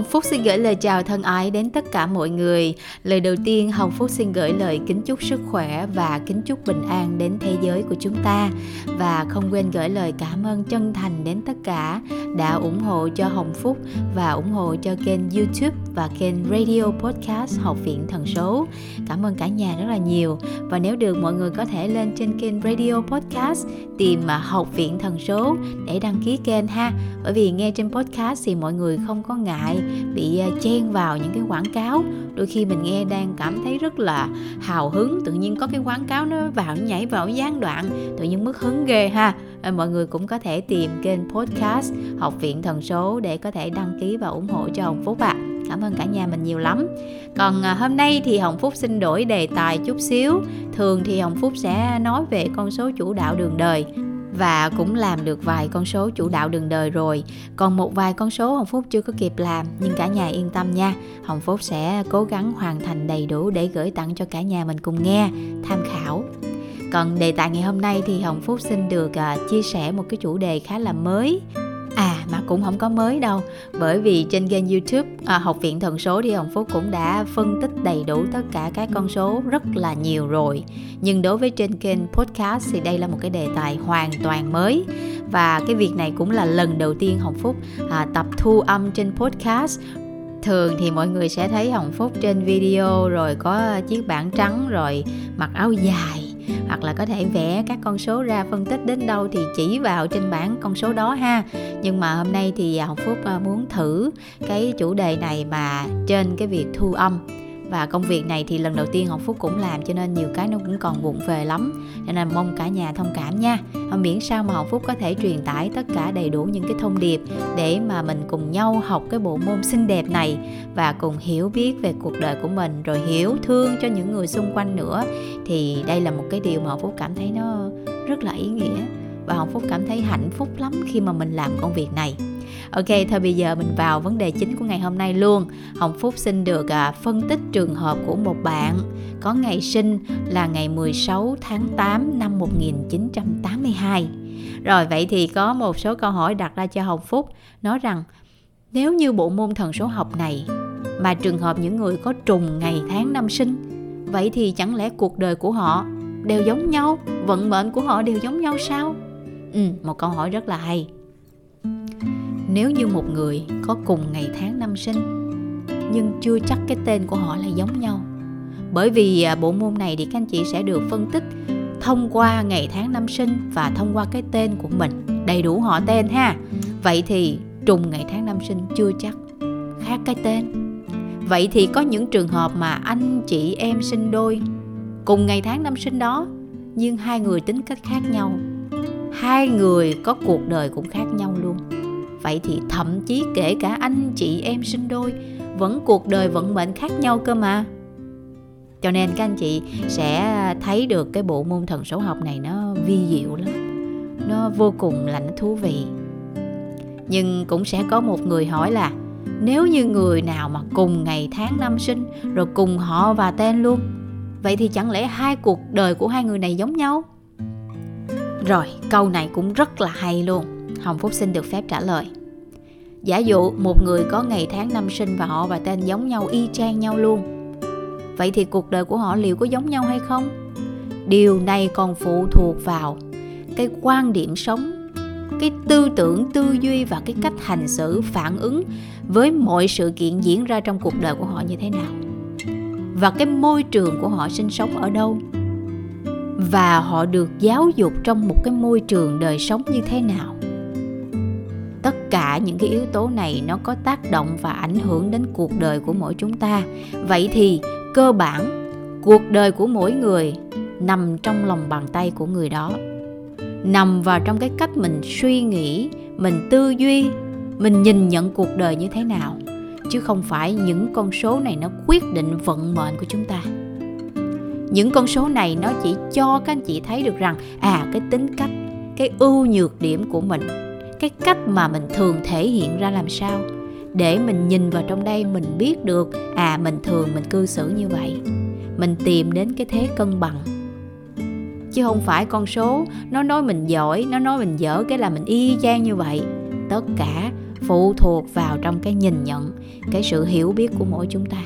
Hồng Phúc xin gửi lời chào thân ái đến tất cả mọi người. Lời đầu tiên, Hồng Phúc xin gửi lời kính chúc sức khỏe và kính chúc bình an đến thế giới của chúng ta và không quên gửi lời cảm ơn chân thành đến tất cả đã ủng hộ cho Hồng Phúc và ủng hộ cho kênh YouTube và kênh Radio Podcast Học viện Thần số. Cảm ơn cả nhà rất là nhiều và nếu được, mọi người có thể lên trên kênh Radio Podcast tìm mà Học viện Thần số để đăng ký kênh ha. Bởi vì nghe trên podcast thì mọi người không có ngại bị à, chen vào những cái quảng cáo. Đôi khi mình nghe đang cảm thấy rất là hào hứng, tự nhiên có cái quảng cáo nó vào, nó nhảy vào gián đoạn, tự nhiên mất hứng ghê ha. À, mọi người cũng có thể tìm kênh podcast học viện thần số để có thể đăng ký và ủng hộ cho hồng phúc ạ. À. cảm ơn cả nhà mình nhiều lắm. Còn à, hôm nay thì hồng phúc xin đổi đề tài chút xíu. Thường thì hồng phúc sẽ nói về con số chủ đạo đường đời và cũng làm được vài con số chủ đạo đường đời rồi. Còn một vài con số hồng phúc chưa có kịp làm, nhưng cả nhà yên tâm nha. Hồng phúc sẽ cố gắng hoàn thành đầy đủ để gửi tặng cho cả nhà mình cùng nghe, tham khảo. Còn đề tài ngày hôm nay thì hồng phúc xin được à, chia sẻ một cái chủ đề khá là mới. À mà cũng không có mới đâu. Bởi vì trên kênh youtube à, Học viện Thần số thì Hồng Phúc cũng đã phân tích đầy đủ tất cả các con số rất là nhiều rồi. Nhưng đối với trên kênh podcast thì đây là một cái đề tài hoàn toàn mới. Và cái việc này cũng là lần đầu tiên Hồng Phúc à, tập thu âm trên podcast. Thường thì mọi người sẽ thấy hồng phúc trên video rồi có chiếc bảng trắng rồi mặc áo dài hoặc là có thể vẽ các con số ra phân tích đến đâu thì chỉ vào trên bảng con số đó ha. Nhưng mà hôm nay thì hồng phúc à, muốn thử cái chủ đề này mà trên cái việc thu âm và công việc này thì lần đầu tiên Hồng Phúc cũng làm, cho nên nhiều cái nó cũng còn vụng về lắm. Cho nên mong cả nhà thông cảm nha. Miễn sao mà Hồng Phúc có thể truyền tải tất cả đầy đủ những cái thông điệp để mà mình cùng nhau học cái bộ môn xinh đẹp này và cùng hiểu biết về cuộc đời của mình, rồi hiểu thương cho những người xung quanh nữa. Thì đây là một cái điều mà Hồng Phúc cảm thấy nó rất là ý nghĩa. Và Hồng Phúc cảm thấy hạnh phúc lắm khi mà mình làm công việc này. Ok, thôi bây giờ mình vào vấn đề chính của ngày hôm nay luôn. Hồng Phúc xin được à, phân tích trường hợp của một bạn có ngày sinh là ngày 16 tháng 8 năm 1982. Rồi vậy thì có một số câu hỏi đặt ra cho Hồng Phúc nói rằng nếu như bộ môn thần số học này mà trường hợp những người có trùng ngày tháng năm sinh vậy thì chẳng lẽ cuộc đời của họ đều giống nhau vận mệnh của họ đều giống nhau sao ừ một câu hỏi rất là hay nếu như một người có cùng ngày tháng năm sinh, nhưng chưa chắc cái tên của họ là giống nhau. Bởi vì à, bộ môn này thì các anh chị sẽ được phân tích thông qua ngày tháng năm sinh và thông qua cái tên của mình, đầy đủ họ tên ha. Vậy thì trùng ngày tháng năm sinh chưa chắc khác cái tên. Vậy thì có những trường hợp mà anh chị em sinh đôi cùng ngày tháng năm sinh đó, nhưng hai người tính cách khác nhau. Hai người có cuộc đời cũng khác nhau luôn vậy thì thậm chí kể cả anh chị em sinh đôi, vẫn cuộc đời vận mệnh khác nhau cơ mà. Cho nên các anh chị sẽ thấy được cái bộ môn thần số học này nó vi diệu lắm, nó vô cùng là nó thú vị. Nhưng cũng sẽ có một người hỏi là, nếu như người nào mà cùng ngày tháng năm sinh, rồi cùng họ và tên luôn, vậy thì chẳng lẽ hai cuộc đời của hai người này giống nhau? Rồi, câu này cũng rất là hay luôn. Hồng Phúc xin được phép trả lời. Giả dụ một người có ngày tháng năm sinh và họ và tên giống nhau y chang nhau luôn. Vậy thì cuộc đời của họ liệu có giống nhau hay không? Điều này còn phụ thuộc vào cái quan điểm sống, cái tư tưởng, tư duy và cái cách hành xử phản ứng với mọi sự kiện diễn ra trong cuộc đời của họ như thế nào. Và cái môi trường của họ sinh sống ở đâu và họ được giáo dục trong một cái môi trường đời sống như thế nào tất cả những cái yếu tố này nó có tác động và ảnh hưởng đến cuộc đời của mỗi chúng ta. Vậy thì cơ bản, cuộc đời của mỗi người nằm trong lòng bàn tay của người đó. Nằm vào trong cái cách mình suy nghĩ, mình tư duy, mình nhìn nhận cuộc đời như thế nào. Chứ không phải những con số này nó quyết định vận mệnh của chúng ta. Những con số này nó chỉ cho các anh chị thấy được rằng à cái tính cách, cái ưu nhược điểm của mình cái cách mà mình thường thể hiện ra làm sao? Để mình nhìn vào trong đây mình biết được à mình thường mình cư xử như vậy. Mình tìm đến cái thế cân bằng. Chứ không phải con số, nó nói mình giỏi, nó nói mình dở cái là mình y chang như vậy. Tất cả phụ thuộc vào trong cái nhìn nhận, cái sự hiểu biết của mỗi chúng ta.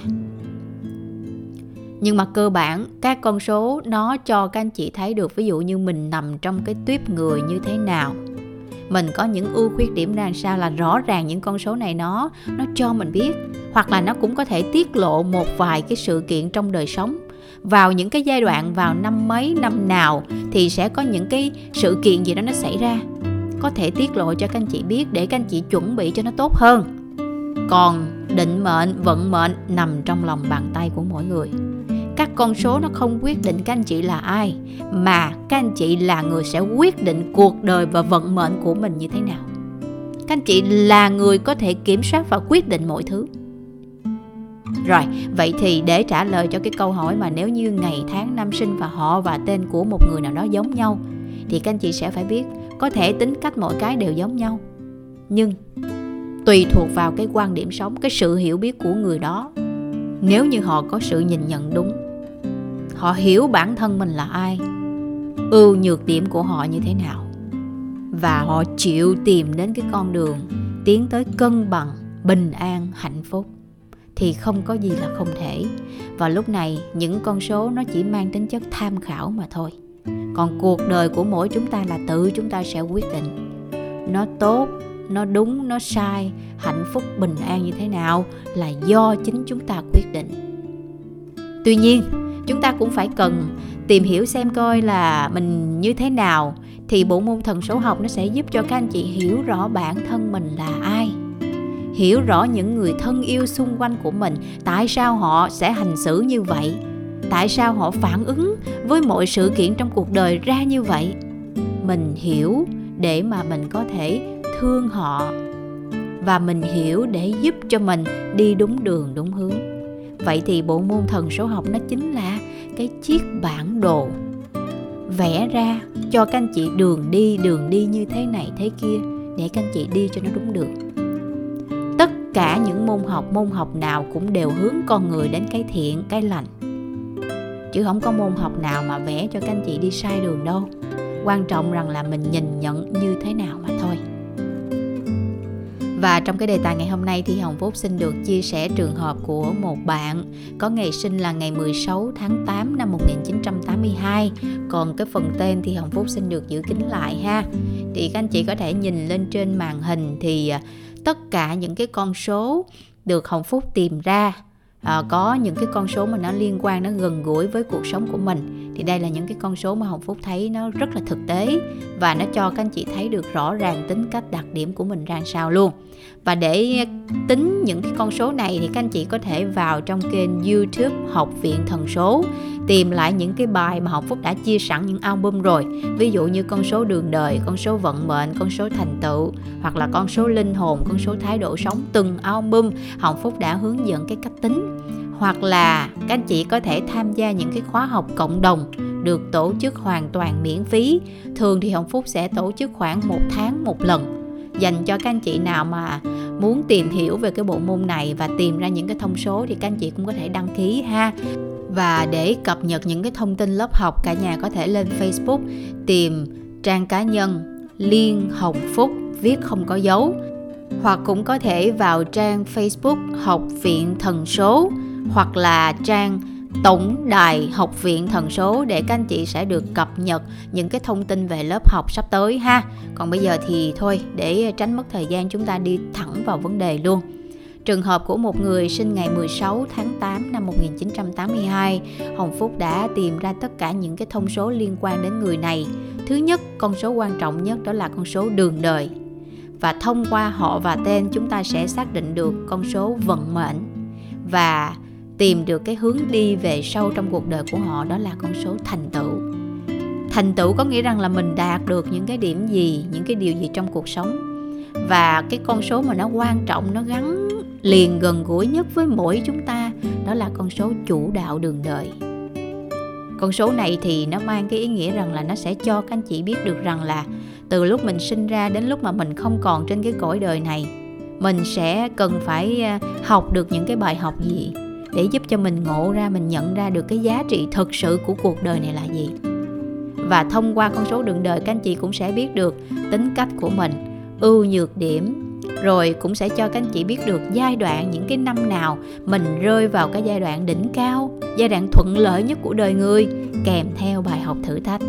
Nhưng mà cơ bản, các con số nó cho các anh chị thấy được. Ví dụ như mình nằm trong cái tuyếp người như thế nào mình có những ưu khuyết điểm ra sao là rõ ràng những con số này nó nó cho mình biết. Hoặc là nó cũng có thể tiết lộ một vài cái sự kiện trong đời sống. Vào những cái giai đoạn vào năm mấy, năm nào thì sẽ có những cái sự kiện gì đó nó xảy ra. Có thể tiết lộ cho các anh chị biết để các anh chị chuẩn bị cho nó tốt hơn. Còn định mệnh, vận mệnh nằm trong lòng bàn tay của mỗi người các con số nó không quyết định các anh chị là ai mà các anh chị là người sẽ quyết định cuộc đời và vận mệnh của mình như thế nào các anh chị là người có thể kiểm soát và quyết định mọi thứ rồi, vậy thì để trả lời cho cái câu hỏi mà nếu như ngày tháng năm sinh và họ và tên của một người nào đó giống nhau thì các anh chị sẽ phải biết có thể tính cách mỗi cái đều giống nhau. Nhưng tùy thuộc vào cái quan điểm sống, cái sự hiểu biết của người đó. Nếu như họ có sự nhìn nhận đúng, họ hiểu bản thân mình là ai, ưu nhược điểm của họ như thế nào. Và họ chịu tìm đến cái con đường tiến tới cân bằng, bình an, hạnh phúc. Thì không có gì là không thể. Và lúc này những con số nó chỉ mang tính chất tham khảo mà thôi. Còn cuộc đời của mỗi chúng ta là tự chúng ta sẽ quyết định nó tốt nó đúng nó sai hạnh phúc bình an như thế nào là do chính chúng ta quyết định tuy nhiên, chúng ta cũng phải cần tìm hiểu xem coi là mình như thế nào thì bộ môn thần số học nó sẽ giúp cho các anh chị hiểu rõ bản thân mình là ai, hiểu rõ những người thân yêu xung quanh của mình, tại sao họ sẽ hành xử như vậy, tại sao họ phản ứng với mọi sự kiện trong cuộc đời ra như vậy. Mình hiểu để mà mình có thể thương họ và mình hiểu để giúp cho mình đi đúng đường, đúng hướng vậy thì bộ môn thần số học nó chính là cái chiếc bản đồ. Vẽ ra cho các anh chị đường đi đường đi như thế này, thế kia để các anh chị đi cho nó đúng được tất cả những môn học môn học nào cũng đều hướng con người đến cái thiện, cái lành. Chứ không có môn học nào mà vẽ cho các anh chị đi sai đường đâu. Quan trọng rằng là mình nhìn nhận như thế nào mà thôi và trong cái đề tài ngày hôm nay thì Hồng Phúc xin được chia sẻ trường hợp của một bạn có ngày sinh là ngày 16 tháng 8 năm 1982. Còn cái phần tên thì Hồng Phúc xin được giữ kín lại ha. Thì các anh chị có thể nhìn lên trên màn hình thì à, tất cả những cái con số được hồng phúc tìm ra à, có những cái con số mà nó liên quan nó gần gũi với cuộc sống của mình. Thì đây là những cái con số mà hồng phúc thấy nó rất là thực tế và nó cho các anh chị thấy được rõ ràng tính cách đặc điểm của mình ra sao luôn. Và để tính những cái con số này thì các anh chị có thể vào trong kênh youtube học viện thần số tìm lại những cái bài mà học phúc đã chia sẵn những album rồi. Ví dụ như con số đường đời, con số vận mệnh, con số thành tựu, hoặc là con số linh hồn, con số thái độ sống. Từng album học phúc đã hướng dẫn cái cách tính. Hoặc là các anh chị có thể tham gia những cái khóa học cộng đồng, được tổ chức hoàn toàn miễn phí. Thường thì hồng phúc sẽ tổ chức khoảng một tháng một lần. Dành cho các anh chị nào mà muốn tìm hiểu về cái bộ môn này và tìm ra những cái thông số thì các anh chị cũng có thể đăng ký ha và để cập nhật những cái thông tin lớp học, cả nhà có thể lên Facebook tìm trang cá nhân Liên Hồng Phúc, viết không có dấu. Hoặc cũng có thể vào trang Facebook Học viện Thần số, hoặc là trang tổng đài học viện thần số để các anh chị sẽ được cập nhật những cái thông tin về lớp học sắp tới ha. Còn bây giờ thì thôi, để tránh mất thời gian, chúng ta đi thẳng vào vấn đề luôn. Trường hợp của một người sinh ngày 16 tháng 8 năm 1982, Hồng Phúc đã tìm ra tất cả những cái thông số liên quan đến người này. Thứ nhất, con số quan trọng nhất đó là con số đường đời. Và thông qua họ và tên chúng ta sẽ xác định được con số vận mệnh. Và tìm được cái hướng đi về sâu trong cuộc đời của họ đó là con số thành tựu thành tựu có nghĩa rằng là mình đạt được những cái điểm gì những cái điều gì trong cuộc sống và cái con số mà nó quan trọng nó gắn liền gần gũi nhất với mỗi chúng ta, đó là con số chủ đạo đường đời. Con số này thì nó mang cái ý nghĩa rằng là nó sẽ cho các anh chị biết được rằng là từ lúc mình sinh ra đến lúc mà mình không còn trên cái cõi đời này, mình sẽ cần phải à, học được những cái bài học gì để giúp cho mình ngộ ra, mình nhận ra được cái giá trị thực sự của cuộc đời này là gì. Và thông qua con số đường đời, các anh chị cũng sẽ biết được tính cách của mình, ưu nhược điểm rồi cũng sẽ cho các anh chị biết được giai đoạn, những cái năm nào mình rơi vào cái giai đoạn đỉnh cao, giai đoạn thuận lợi nhất của đời người, kèm theo bài học thử thách.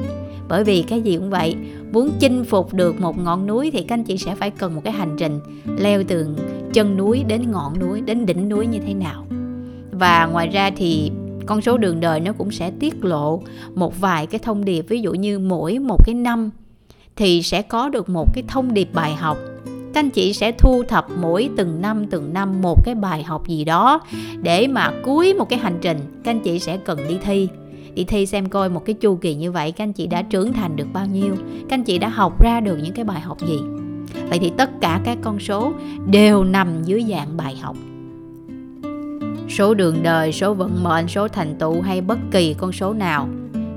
Bởi vì cái gì cũng vậy, muốn chinh phục được một ngọn núi thì các anh chị sẽ phải cần một cái hành trình leo từ chân núi đến ngọn núi, đến đỉnh núi như thế nào. Và ngoài ra thì con số đường đời nó cũng sẽ tiết lộ một vài cái thông điệp. Ví dụ như mỗi một cái năm thì sẽ có được một cái thông điệp bài học các anh chị sẽ thu thập mỗi từng năm từng năm một cái bài học gì đó để mà cuối một cái hành trình các anh chị sẽ cần đi thi. Đi thi xem coi một cái chu kỳ như vậy các anh chị đã trưởng thành được bao nhiêu, các anh chị đã học ra được những cái bài học gì. Vậy thì tất cả các con số đều nằm dưới dạng bài học. Số đường đời, số vận mệnh, số thành tựu hay bất kỳ con số nào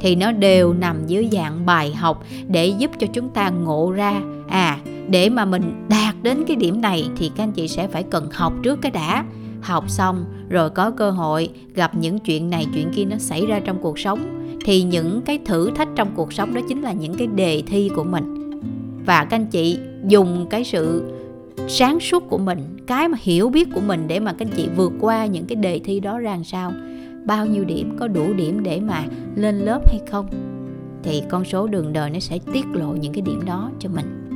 thì nó đều nằm dưới dạng bài học để giúp cho chúng ta ngộ ra à để mà mình đạt đến cái điểm này thì các anh chị sẽ phải cần học trước cái đã. Học xong rồi có cơ hội gặp những chuyện này, chuyện kia nó xảy ra trong cuộc sống. Thì những cái thử thách trong cuộc sống đó chính là những cái đề thi của mình. Và các anh chị dùng cái sự sáng suốt của mình, cái mà hiểu biết của mình để mà các anh chị vượt qua những cái đề thi đó ra làm sao? Bao nhiêu điểm, có đủ điểm để mà lên lớp hay không? Thì con số đường đời nó sẽ tiết lộ những cái điểm đó cho mình.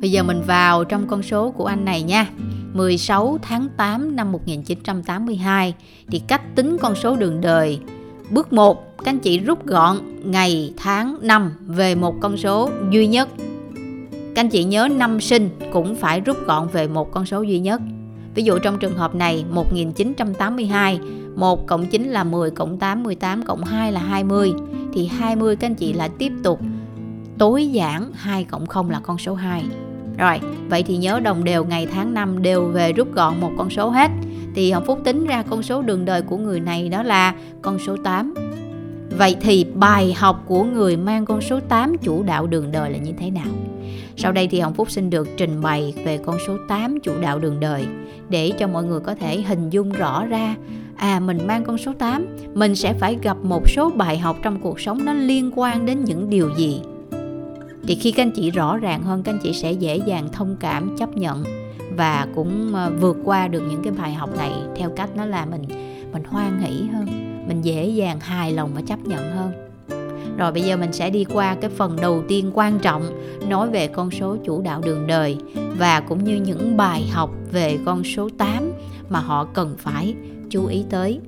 Bây giờ mình vào trong con số của anh này nha 16 tháng 8 năm 1982 thì cách tính con số đường đời Bước 1, các anh chị rút gọn ngày, tháng, năm về một con số duy nhất. Các anh chị nhớ năm sinh cũng phải rút gọn về một con số duy nhất. Ví dụ trong trường hợp này 1982, 1 cộng 9 là 10 cộng 8, 18 cộng 2 là 20. Thì 20 các anh chị lại tiếp tục tối giản 2 cộng 0 là con số 2. Rồi, vậy thì nhớ đồng đều ngày tháng năm đều về rút gọn một con số hết. Thì Hồng Phúc tính ra con số đường đời của người này đó là con số 8. Vậy thì bài học của người mang con số 8 chủ đạo đường đời là như thế nào? Sau đây thì Hồng Phúc xin được trình bày về con số 8 chủ đạo đường đời để cho mọi người có thể hình dung rõ ra à mình mang con số 8, mình sẽ phải gặp một số bài học trong cuộc sống nó liên quan đến những điều gì thì khi các anh chị rõ ràng hơn, các anh chị sẽ dễ dàng thông cảm, chấp nhận và cũng ờ, vượt qua được những cái bài học này theo cách nó là mình mình hoan hỷ hơn, mình dễ dàng hài lòng và chấp nhận hơn rồi bây giờ mình sẽ đi qua cái phần đầu tiên quan trọng, nói về con số chủ đạo đường đời và cũng như những bài học về con số 8 mà họ cần phải chú ý tới.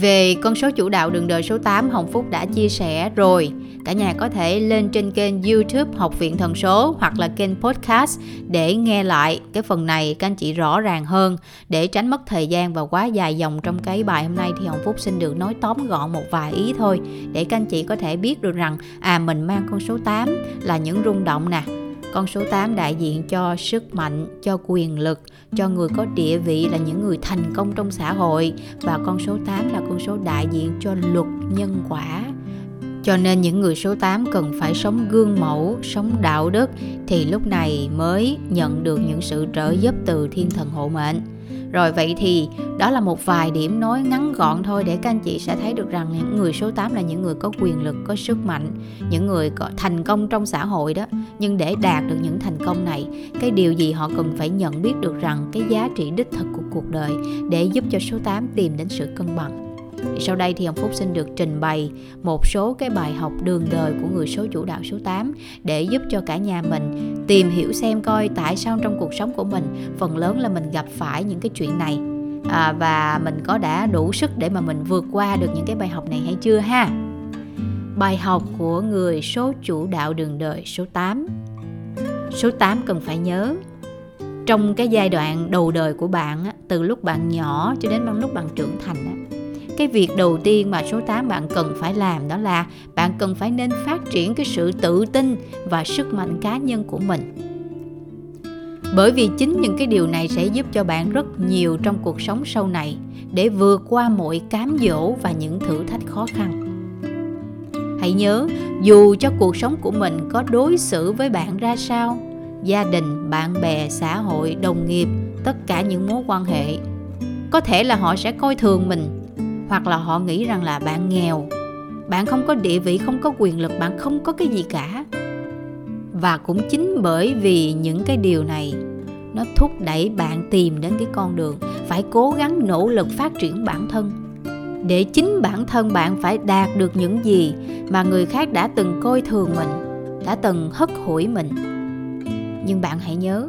Về con số chủ đạo đường đời số 8 Hồng Phúc đã chia sẻ rồi. Cả nhà có thể lên trên kênh YouTube Học viện Thần số hoặc là kênh podcast để nghe lại cái phần này, các anh chị rõ ràng hơn. Để tránh mất thời gian và quá dài dòng trong cái bài hôm nay thì Hồng Phúc xin được nói tóm gọn một vài ý thôi, để các anh chị có thể biết được rằng à mình mang con số 8 là những rung động nè con số 8 đại diện cho sức mạnh, cho quyền lực, cho người có địa vị là những người thành công trong xã hội và con số 8 là con số đại diện cho luật nhân quả cho nên những người số 8 cần phải sống gương mẫu, sống đạo đức thì lúc này mới nhận được những sự trợ giúp từ thiên thần hộ mệnh. Rồi vậy thì đó là một vài điểm nói ngắn gọn thôi để các anh chị sẽ thấy được rằng những người số 8 là những người có quyền lực, có sức mạnh, những người có thành công trong xã hội đó. Nhưng để đạt được những thành công này, cái điều gì họ cần phải nhận biết được rằng cái giá trị đích thực của cuộc đời để giúp cho số 8 tìm đến sự cân bằng. Thì sau đây thì ông Phúc xin được trình bày một số cái bài học đường đời của người số chủ đạo số 8 để giúp cho cả nhà mình tìm hiểu xem coi tại sao trong cuộc sống của mình phần lớn là mình gặp phải những cái chuyện này. À, và mình có đã đủ sức để mà mình vượt qua được những cái bài học này hay chưa ha? Bài học của người số chủ đạo đường đời số 8 số 8 cần phải nhớ, trong cái giai đoạn đầu đời của bạn từ lúc bạn nhỏ cho đến lúc bạn trưởng thành cái việc đầu tiên mà số 8 bạn cần phải làm đó là bạn cần phải nên phát triển cái sự tự tin và sức mạnh cá nhân của mình. Bởi vì chính những cái điều này sẽ giúp cho bạn rất nhiều trong cuộc sống sau này để vượt qua mọi cám dỗ và những thử thách khó khăn hãy nhớ, dù cho cuộc sống của mình có đối xử với bạn ra sao, gia đình, bạn bè, xã hội, đồng nghiệp, tất cả những mối quan hệ, có thể là họ sẽ coi thường mình, hoặc là họ nghĩ rằng là bạn nghèo. Bạn không có địa vị, không có quyền lực, bạn không có cái gì cả. Và cũng chính bởi vì những cái điều này, nó thúc đẩy bạn tìm đến cái con đường phải cố gắng nỗ lực phát triển bản thân để chính bản thân bạn phải đạt được những gì mà người khác đã từng coi thường mình, đã từng hất hủi mình. Nhưng bạn hãy nhớ,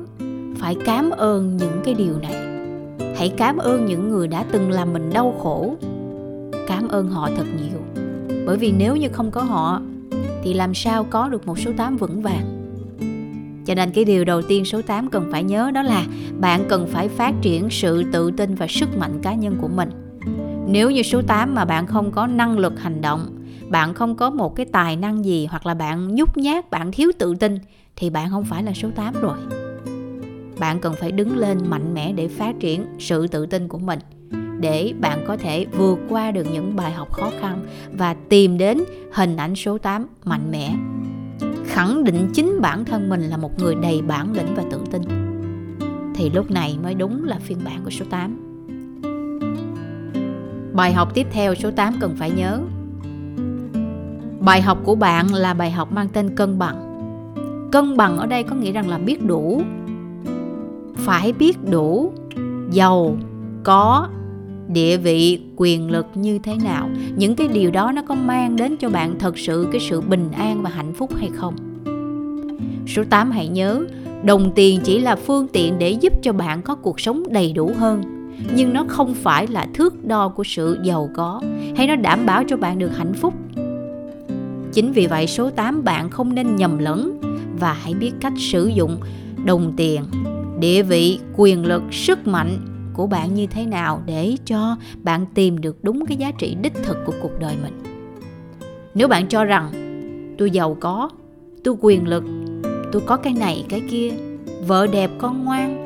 phải cảm ơn những cái điều này. Hãy cảm ơn những người đã từng làm mình đau khổ. Cảm ơn họ thật nhiều. Bởi vì nếu như không có họ, thì làm sao có được một số 8 vững vàng? Cho nên cái điều đầu tiên số 8 cần phải nhớ đó là bạn cần phải phát triển sự tự tin và sức mạnh cá nhân của mình. Nếu như số 8 mà bạn không có năng lực hành động, bạn không có một cái tài năng gì hoặc là bạn nhút nhát, bạn thiếu tự tin thì bạn không phải là số 8 rồi. Bạn cần phải đứng lên mạnh mẽ để phát triển sự tự tin của mình để bạn có thể vượt qua được những bài học khó khăn và tìm đến hình ảnh số 8 mạnh mẽ. Khẳng định chính bản thân mình là một người đầy bản lĩnh và tự tin. Thì lúc này mới đúng là phiên bản của số 8 bài học tiếp theo số 8 cần phải nhớ. Bài học của bạn là bài học mang tên cân bằng. Cân bằng ở đây có nghĩa rằng là biết đủ. Phải biết đủ giàu, có, địa vị, quyền lực như thế nào. Những cái điều đó nó có mang đến cho bạn thật sự cái sự bình an và hạnh phúc hay không? Số 8 hãy nhớ, đồng tiền chỉ là phương tiện để giúp cho bạn có cuộc sống đầy đủ hơn nhưng nó không phải là thước đo của sự giàu có. Hay nó đảm bảo cho bạn được hạnh phúc. Chính vì vậy, số 8 bạn không nên nhầm lẫn. Và hãy biết cách sử dụng đồng tiền, địa vị, quyền lực, sức mạnh của bạn như thế nào để cho bạn tìm được đúng cái giá trị đích thực của cuộc đời mình. Nếu bạn cho rằng, tôi giàu có, tôi quyền lực, tôi có cái này, cái kia, vợ đẹp, con ngoan,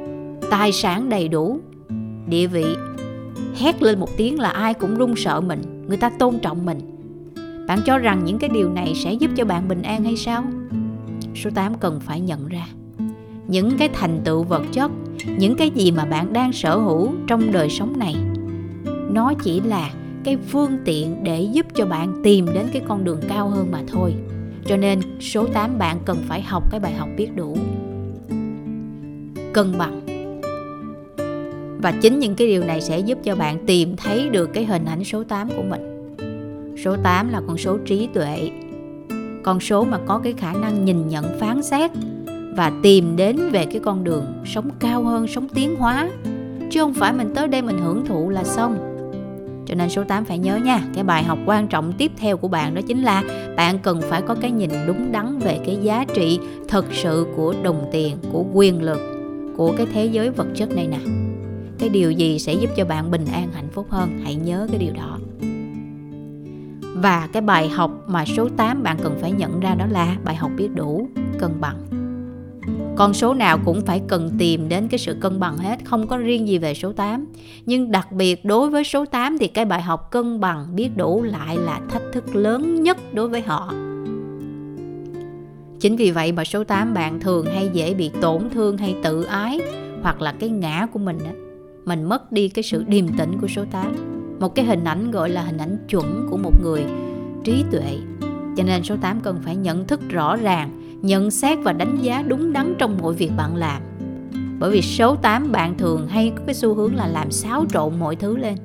tài sản đầy đủ địa vị. Hét lên một tiếng là ai cũng run sợ mình, người ta tôn trọng mình. Bạn cho rằng những cái điều này sẽ giúp cho bạn bình an hay sao? Số 8 cần phải nhận ra, những cái thành tựu vật chất, những cái gì mà bạn đang sở hữu trong đời sống này, nó chỉ là cái phương tiện để giúp cho bạn tìm đến cái con đường cao hơn mà thôi. Cho nên, số 8 bạn cần phải học cái bài học biết đủ. Cân bằng và chính những cái điều này sẽ giúp cho bạn tìm thấy được cái hình ảnh số 8 của mình. Số 8 là con số trí tuệ. Con số mà có cái khả năng nhìn nhận, phán xét và tìm đến về cái con đường sống cao hơn, sống tiến hóa. Chứ không phải mình tới đây mình hưởng thụ là xong. Cho nên số 8 phải nhớ nha, cái bài học quan trọng tiếp theo của bạn đó chính là bạn cần phải có cái nhìn đúng đắn về cái giá trị thật sự của đồng tiền, của quyền lực, của cái thế giới vật chất này nè cái điều gì sẽ giúp cho bạn bình an, hạnh phúc hơn? Hãy nhớ cái điều đó. Và cái bài học mà số 8 bạn cần phải nhận ra đó là bài học biết đủ, cân bằng. Con số nào cũng phải cần tìm đến cái sự cân bằng hết, không có riêng gì về số 8 nhưng đặc biệt đối với số 8 thì cái bài học cân bằng biết đủ lại là thách thức lớn nhất đối với họ. Chính vì vậy mà số 8 bạn thường hay dễ bị tổn thương hay tự ái hoặc là cái ngã của mình đó mình mất đi cái sự điềm tĩnh của số 8 một cái hình ảnh gọi là hình ảnh chuẩn của một người trí tuệ. Cho nên số 8 cần phải nhận thức rõ ràng, nhận xét và đánh giá đúng đắn trong mọi việc bạn làm. Bởi vì số 8 bạn thường hay có cái xu hướng là làm xáo trộn mọi thứ lên.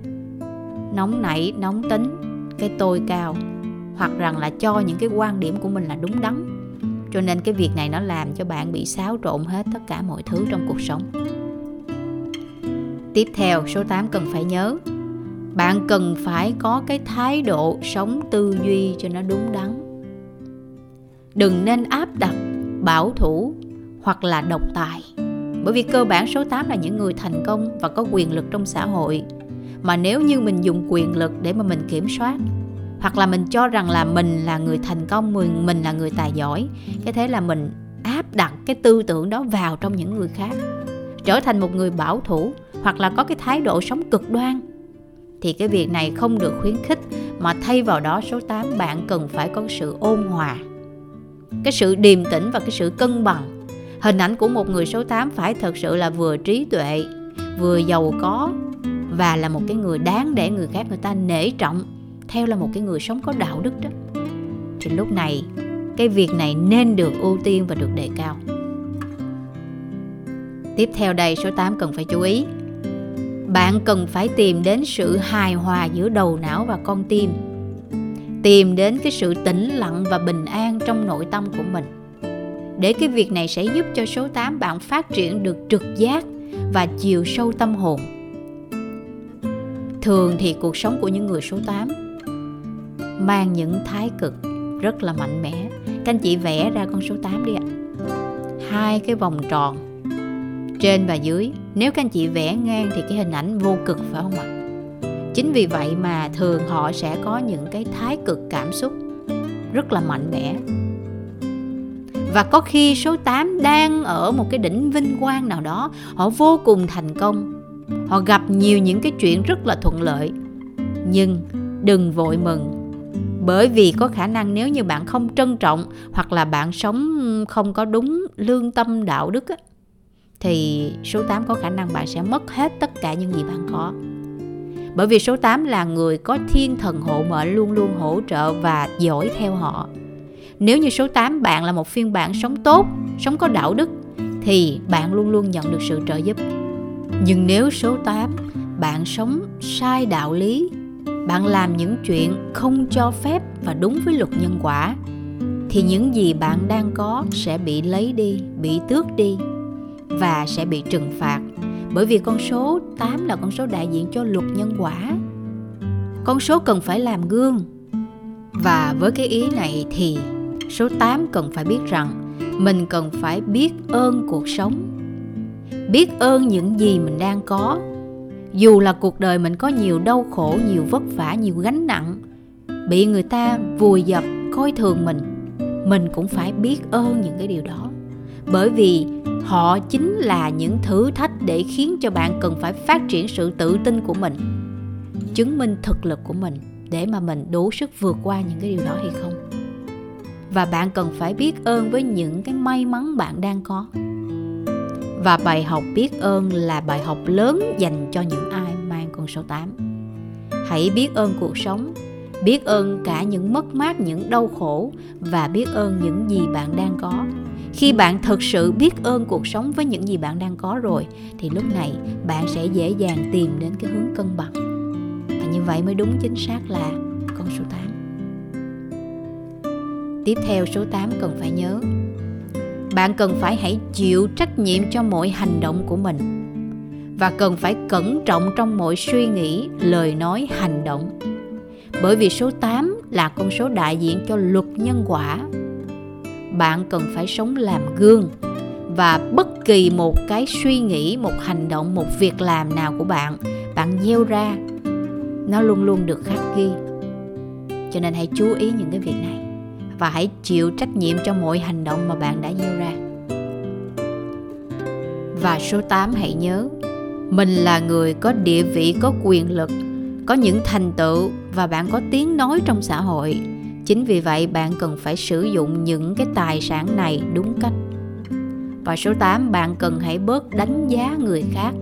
Nóng nảy, nóng tính, cái tôi cao, hoặc rằng là cho những cái quan điểm của mình là đúng đắn. Cho nên cái việc này nó làm cho bạn bị xáo trộn hết tất cả mọi thứ trong cuộc sống tiếp theo, số 8 cần phải nhớ. Bạn cần phải có cái thái độ sống tư duy cho nó đúng đắn. Đừng nên áp đặt, bảo thủ hoặc là độc tài. Bởi vì cơ bản số 8 là những người thành công và có quyền lực trong xã hội. Mà nếu như mình dùng quyền lực để mà mình kiểm soát, hoặc là mình cho rằng là mình là người thành công mình mình là người tài giỏi, cái thế là mình áp đặt cái tư tưởng đó vào trong những người khác. Trở thành một người bảo thủ hoặc là có cái thái độ sống cực đoan, thì cái việc này không được khuyến khích mà thay vào đó số 8 bạn cần phải có sự ôn hòa. Cái sự điềm tĩnh và cái sự cân bằng. Hình ảnh của một người số 8 phải thật sự là vừa trí tuệ, vừa giàu có và là một cái người đáng để người khác người ta nể trọng, theo là một cái người sống có đạo đức đó. Thì lúc này, cái việc này nên được ưu tiên và được đề cao. Tiếp theo đây, số 8 cần phải chú ý bạn cần phải tìm đến sự hài hòa giữa đầu não và con tim. Tìm đến cái sự tĩnh lặng và bình an trong nội tâm của mình. Để cái việc này sẽ giúp cho số 8 bạn phát triển được trực giác và chiều sâu tâm hồn. Thường thì cuộc sống của những người số 8 mang những thái cực rất là mạnh mẽ. Các anh chị vẽ ra con số 8 đi ạ. Hai cái vòng tròn trên và dưới. Nếu các anh chị vẽ ngang thì cái hình ảnh vô cực phải không ạ? Chính vì vậy mà thường họ sẽ có những cái thái cực cảm xúc rất là mạnh mẽ. Và có khi số 8 đang ở một cái đỉnh vinh quang nào đó họ vô cùng thành công. Họ gặp nhiều những cái chuyện rất là thuận lợi. Nhưng đừng vội mừng bởi vì có khả năng nếu như bạn không trân trọng hoặc là bạn sống không có đúng lương tâm đạo đức á, thì số 8 có khả năng bạn sẽ mất hết tất cả những gì bạn có. Bởi vì số 8 là người có thiên thần hộ mệnh luôn luôn hỗ trợ và dõi theo họ. Nếu như số 8 bạn là một phiên bản sống tốt, sống có đạo đức thì bạn luôn luôn nhận được sự trợ giúp. Nhưng nếu số 8 bạn sống sai đạo lý, bạn làm những chuyện không cho phép và đúng với luật nhân quả thì những gì bạn đang có sẽ bị lấy đi, bị tước đi và sẽ bị trừng phạt bởi vì con số 8 là con số đại diện cho luật nhân quả. Con số cần phải làm gương. Và với cái ý này thì số 8 cần phải biết rằng mình cần phải biết ơn cuộc sống. Biết ơn những gì mình đang có. Dù là cuộc đời mình có nhiều đau khổ, nhiều vất vả, nhiều gánh nặng, bị người ta vùi dập, coi thường mình, mình cũng phải biết ơn những cái điều đó. Bởi vì họ chính là những thử thách để khiến cho bạn cần phải phát triển sự tự tin của mình, chứng minh thực lực của mình để mà mình đủ sức vượt qua những cái điều đó hay không. Và bạn cần phải biết ơn với những cái may mắn bạn đang có. Và bài học biết ơn là bài học lớn dành cho những ai mang con số 8 hãy biết ơn cuộc sống, biết ơn cả những mất mát, những đau khổ và biết ơn những gì bạn đang có khi bạn thực sự biết ơn cuộc sống với những gì bạn đang có rồi thì lúc này bạn sẽ dễ dàng tìm đến cái hướng cân bằng. Và như vậy mới đúng chính xác là con số 8 tiếp theo số 8 cần phải nhớ. Bạn cần phải hãy chịu trách nhiệm cho mọi hành động của mình và cần phải cẩn trọng trong mọi suy nghĩ, lời nói, hành động. Bởi vì số 8 là con số đại diện cho luật nhân quả bạn cần phải sống làm gương và bất kỳ một cái suy nghĩ, một hành động, một việc làm nào của bạn bạn gieo ra, nó luôn luôn được khắc ghi. Cho nên hãy chú ý những cái việc này và hãy chịu trách nhiệm cho mọi hành động mà bạn đã gieo ra. Và số 8 hãy nhớ, mình là người có địa vị, có quyền lực, có những thành tựu và bạn có tiếng nói trong xã hội chính vì vậy bạn cần phải sử dụng những cái tài sản này đúng cách và số 8 bạn cần hãy bớt đánh giá người khác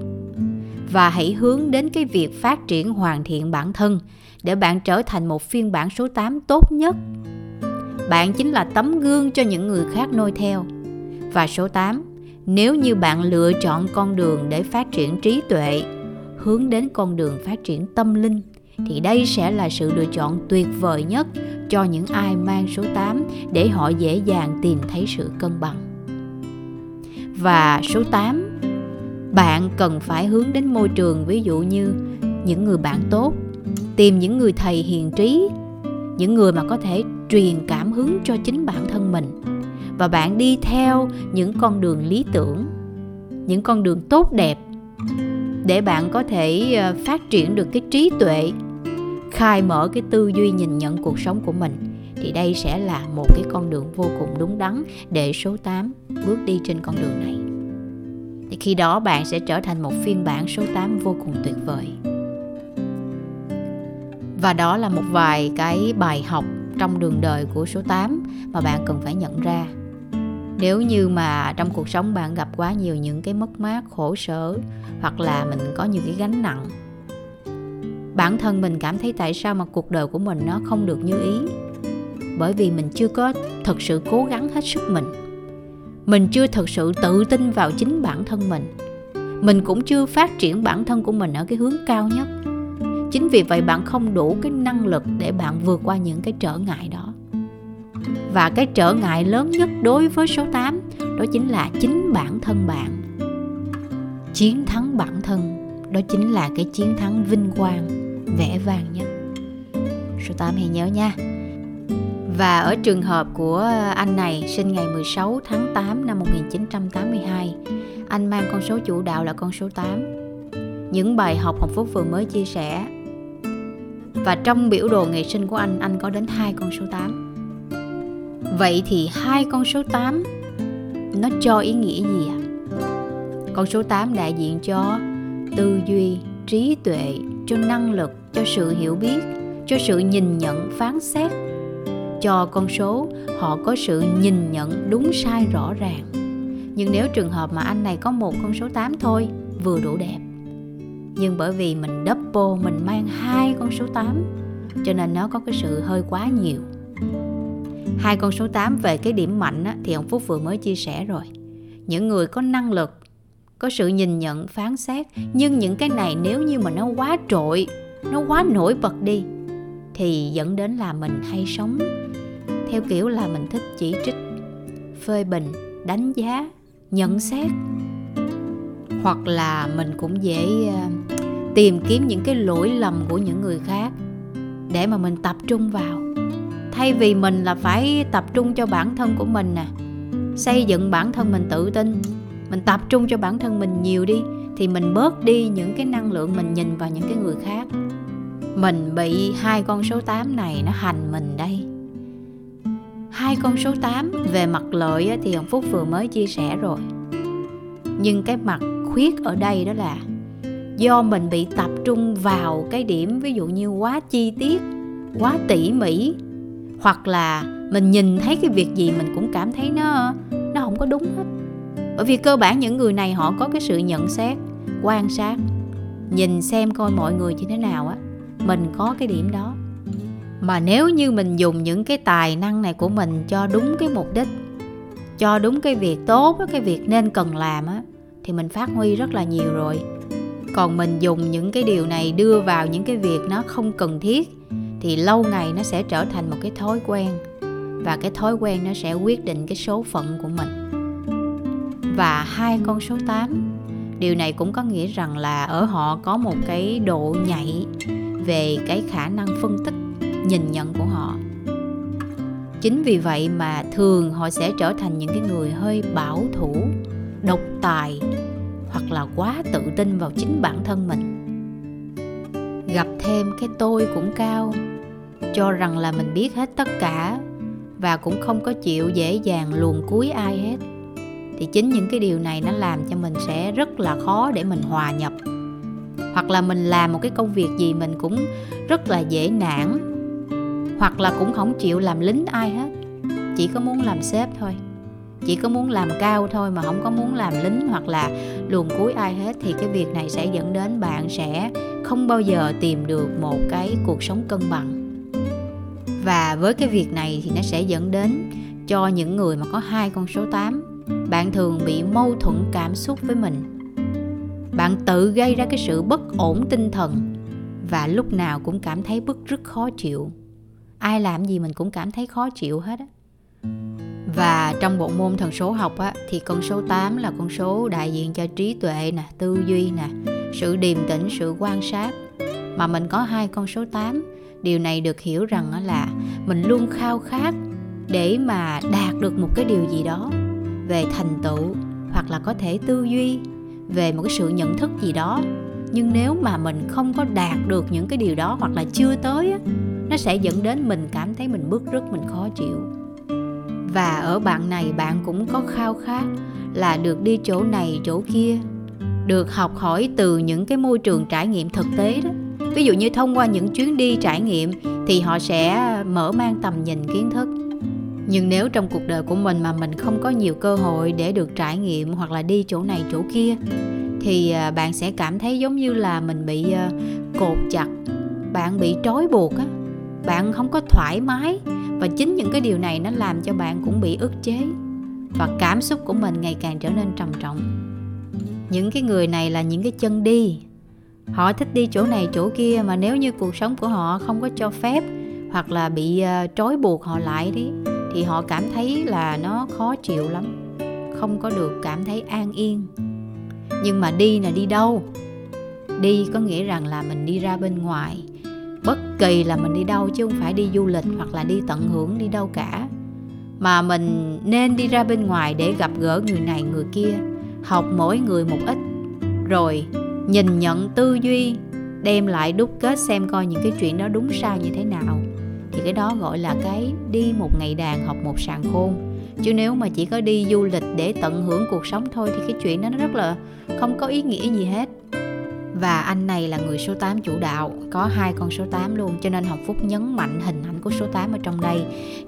và hãy hướng đến cái việc phát triển hoàn thiện bản thân để bạn trở thành một phiên bản số 8 tốt nhất. Bạn chính là tấm gương cho những người khác noi theo. Và số 8, nếu như bạn lựa chọn con đường để phát triển trí tuệ, hướng đến con đường phát triển tâm linh thì đây sẽ là sự lựa chọn tuyệt vời nhất cho những ai mang số 8 để họ dễ dàng tìm thấy sự cân bằng. Và số 8, bạn cần phải hướng đến môi trường ví dụ như những người bạn tốt, tìm những người thầy hiền trí, những người mà có thể truyền cảm hứng cho chính bản thân mình và bạn đi theo những con đường lý tưởng, những con đường tốt đẹp để bạn có thể ờ, phát triển được cái trí tuệ khai mở cái tư duy nhìn nhận cuộc sống của mình thì đây sẽ là một cái con đường vô cùng đúng đắn để số 8 bước đi trên con đường này. Thì khi đó bạn sẽ trở thành một phiên bản số 8 vô cùng tuyệt vời. Và đó là một vài cái bài học trong đường đời của số 8 mà bạn cần phải nhận ra. Nếu như mà trong cuộc sống bạn gặp quá nhiều những cái mất mát, khổ sở hoặc là mình có nhiều cái gánh nặng bản thân mình cảm thấy tại sao mà cuộc đời của mình nó không được như ý? Bởi vì mình chưa có thật sự cố gắng hết sức mình. Mình chưa thật sự tự tin vào chính bản thân mình. Mình cũng chưa phát triển bản thân của mình ở cái hướng cao nhất. Chính vì vậy bạn không đủ cái năng lực để bạn vượt qua những cái trở ngại đó. Và cái trở ngại lớn nhất đối với số 8 đó chính là chính bản thân bạn. Chiến thắng bản thân, đó chính là cái chiến thắng vinh quang vẽ vàng nhất số 8 hãy nhớ nha và ở trường hợp của anh này sinh ngày 16 tháng 8 năm 1982 Anh mang con số chủ đạo là con số 8 Những bài học Hồng Phúc vừa mới chia sẻ Và trong biểu đồ ngày sinh của anh, anh có đến hai con số 8 Vậy thì hai con số 8 nó cho ý nghĩa gì ạ? À? Con số 8 đại diện cho tư duy, trí tuệ, cho năng lực, cho sự hiểu biết, cho sự nhìn nhận, phán xét. Cho con số họ có sự nhìn nhận đúng sai rõ ràng. Nhưng nếu trường hợp mà anh này có một con số 8 thôi vừa đủ đẹp. Nhưng bởi vì mình double mình mang hai con số 8 cho nên nó có cái sự hơi quá nhiều. Hai con số 8 về cái điểm mạnh á, thì ông Phúc vừa mới chia sẻ rồi. Những người có năng lực có sự nhìn nhận, phán xét. Nhưng những cái này nếu như mà nó quá trội, nó quá nổi bật đi, thì dẫn đến là mình hay sống theo kiểu là mình thích chỉ trích, phê bình, đánh giá, nhận xét. Hoặc là mình cũng dễ ờ, tìm kiếm những cái lỗi lầm của những người khác để mà mình tập trung vào. Thay vì mình là phải tập trung cho bản thân của mình nè, xây dựng bản thân mình tự tin mình tập trung cho bản thân mình nhiều đi, thì mình bớt đi những cái năng lượng mình nhìn vào những cái người khác. Mình bị hai con số 8 này nó hành mình đây. Hai con số 8 về mặt lợi thì ông Phúc vừa mới chia sẻ rồi. Nhưng cái mặt khuyết ở đây đó là do mình bị tập trung vào cái điểm ví dụ như quá chi tiết, quá tỉ mỉ, hoặc là mình nhìn thấy cái việc gì mình cũng cảm thấy nó nó không có đúng hết bởi vì cơ bản những người này họ có cái sự nhận xét, quan sát, nhìn xem coi mọi người như thế nào á, mình có cái điểm đó. Mà nếu như mình dùng những cái tài năng này của mình cho đúng cái mục đích, cho đúng cái việc tốt, cái việc nên cần làm á, thì mình phát huy rất là nhiều rồi. Còn mình dùng những cái điều này đưa vào những cái việc nó không cần thiết, thì lâu ngày nó sẽ trở thành một cái thói quen. Và cái thói quen nó sẽ quyết định cái số phận của mình và hai con số 8 điều này cũng có nghĩa rằng là ở họ có một cái độ nhạy về cái khả năng phân tích, nhìn nhận của họ. Chính vì vậy mà thường họ sẽ trở thành những cái người hơi bảo thủ, độc tài hoặc là quá tự tin vào chính bản thân mình. Gặp thêm cái tôi cũng cao, cho rằng là mình biết hết tất cả và cũng không có chịu dễ dàng luồn cuối ai hết thì chính những cái điều này nó làm cho mình sẽ rất là khó để mình hòa nhập. Hoặc là mình làm một cái công việc gì mình cũng rất là dễ nản. Hoặc là cũng không chịu làm lính ai hết. Chỉ có muốn làm sếp thôi. Chỉ có muốn làm cao thôi mà không có muốn làm lính hoặc là luồn cuối ai hết thì cái việc này sẽ dẫn đến bạn sẽ không bao giờ tìm được một cái cuộc sống cân bằng. Và với cái việc này thì nó sẽ dẫn đến cho những người mà có hai con số 8 bạn thường bị mâu thuẫn cảm xúc với mình. Bạn tự gây ra cái sự bất ổn tinh thần và lúc nào cũng cảm thấy bức rất khó chịu. Ai làm gì mình cũng cảm thấy khó chịu hết á. Và trong bộ môn thần số học á, thì con số 8 là con số đại diện cho trí tuệ nè, tư duy nè, sự điềm tĩnh, sự quan sát. Mà mình có hai con số 8, điều này được hiểu rằng là mình luôn khao khát để mà đạt được một cái điều gì đó về thành tựu hoặc là có thể tư duy về một cái sự nhận thức gì đó. Nhưng nếu mà mình không có đạt được những cái điều đó hoặc là chưa tới á, nó sẽ dẫn đến mình cảm thấy mình bức rứt, mình khó chịu. Và ở bạn này, bạn cũng có khao khát là được đi chỗ này, chỗ kia, được học hỏi từ những cái môi trường trải nghiệm thực tế đó. Ví dụ như thông qua những chuyến đi trải nghiệm thì họ sẽ mở mang tầm nhìn kiến thức nhưng nếu trong cuộc đời của mình mà mình không có nhiều cơ hội để được trải nghiệm hoặc là đi chỗ này chỗ kia thì à, bạn sẽ cảm thấy giống như là mình bị à, cột chặt bạn bị trói buộc á. Bạn không có thoải mái và chính những cái điều này nó làm cho bạn cũng bị ức chế và cảm xúc của mình ngày càng trở nên trầm trọng. Những cái người này là những cái chân đi. Họ thích đi chỗ này chỗ kia mà nếu như cuộc sống của họ không có cho phép hoặc là bị uh, trói buộc họ lại đi thì họ cảm thấy là nó khó chịu lắm, không có được cảm thấy an yên. Nhưng mà đi là đi đâu? Đi có nghĩa rằng là mình đi ra bên ngoài. Bất kỳ là mình đi đâu chứ không phải đi du lịch hoặc là đi tận hưởng đi đâu cả. Mà mình nên đi ra bên ngoài để gặp gỡ người này người kia, học mỗi người một ít, rồi nhìn nhận tư duy, đem lại đúc kết xem coi những cái chuyện đó đúng sai như thế nào thì cái đó gọi là cái đi một ngày đàn, học một sàn khôn. Chứ nếu mà chỉ có đi du lịch để tận hưởng cuộc sống thôi thì cái chuyện đó nó rất là không có ý nghĩa gì hết. Và anh này là người số 8 chủ đạo, có hai con số 8 luôn, cho nên học phúc nhấn mạnh hình ảnh của số 8 ở trong đây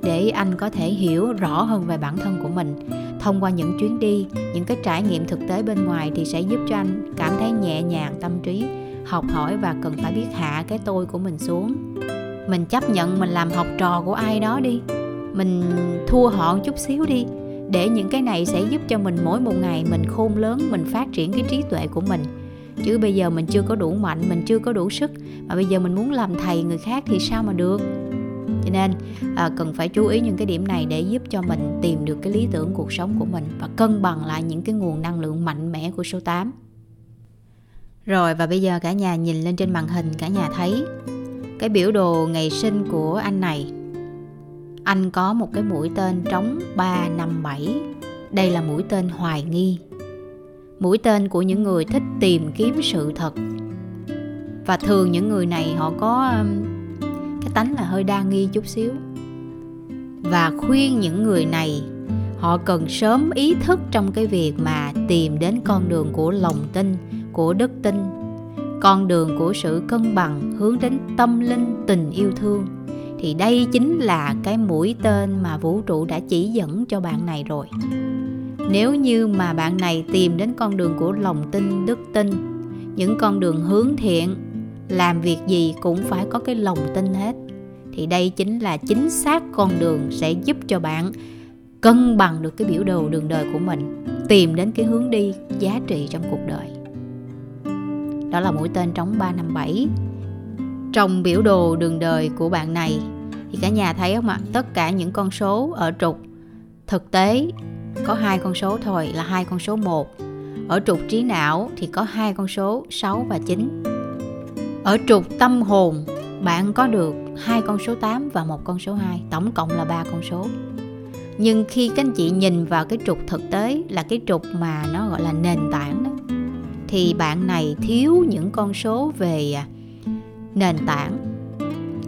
để anh có thể hiểu rõ hơn về bản thân của mình. Thông qua những chuyến đi, những cái trải nghiệm thực tế bên ngoài thì sẽ giúp cho anh cảm thấy nhẹ nhàng, tâm trí, học hỏi và cần phải biết hạ cái tôi của mình xuống mình chấp nhận mình làm học trò của ai đó đi. Mình thua họ một chút xíu đi. Để những cái này sẽ giúp cho mình mỗi một ngày mình khôn lớn mình phát triển cái trí tuệ của mình. Chứ bây giờ mình chưa có đủ mạnh mình chưa có đủ sức mà bây giờ mình muốn làm thầy người khác thì sao mà được? Cho nên à, cần phải chú ý những cái điểm này để giúp cho mình tìm được cái lý tưởng cuộc sống của mình và cân bằng lại những cái nguồn năng lượng mạnh mẽ của số 8 rồi và bây giờ cả nhà nhìn lên trên màn hình cả nhà thấy cái biểu đồ ngày sinh của anh này. Anh có một cái mũi tên trống 357 đây là mũi tên hoài nghi. Mũi tên của những người thích tìm kiếm sự thật. Và thường những người này họ có um, cái tánh là hơi đa nghi chút xíu. Và khuyên những người này, họ cần sớm ý thức trong cái việc mà tìm đến con đường của lòng tin, của đức tin con đường của sự cân bằng hướng đến tâm linh, tình yêu thương. Thì đây chính là cái mũi tên mà vũ trụ đã chỉ dẫn cho bạn này rồi. Nếu như mà bạn này tìm đến con đường của lòng tin, đức tin, những con đường hướng thiện, làm việc gì cũng phải có cái lòng tin hết, thì đây chính là chính xác con đường sẽ giúp cho bạn cân bằng được cái biểu đồ đường đời của mình, tìm đến cái hướng đi giá trị trong cuộc đời đó là mũi tên trống 357 trong biểu đồ đường đời của bạn này, thì cả nhà thấy không ạ? Tất cả những con số ở trục. Thực tế, có hai con số thôi, là hai con số 1 ở trục trí não thì có hai con số 6 và 9 ở trục tâm hồn, bạn có được hai con số 8 và một con số 2 tổng cộng là ba con số. Nhưng khi các anh chị nhìn vào cái trục thực tế là cái trục mà nó gọi là nền tảng đó thì bạn này thiếu những con số về à, nền tảng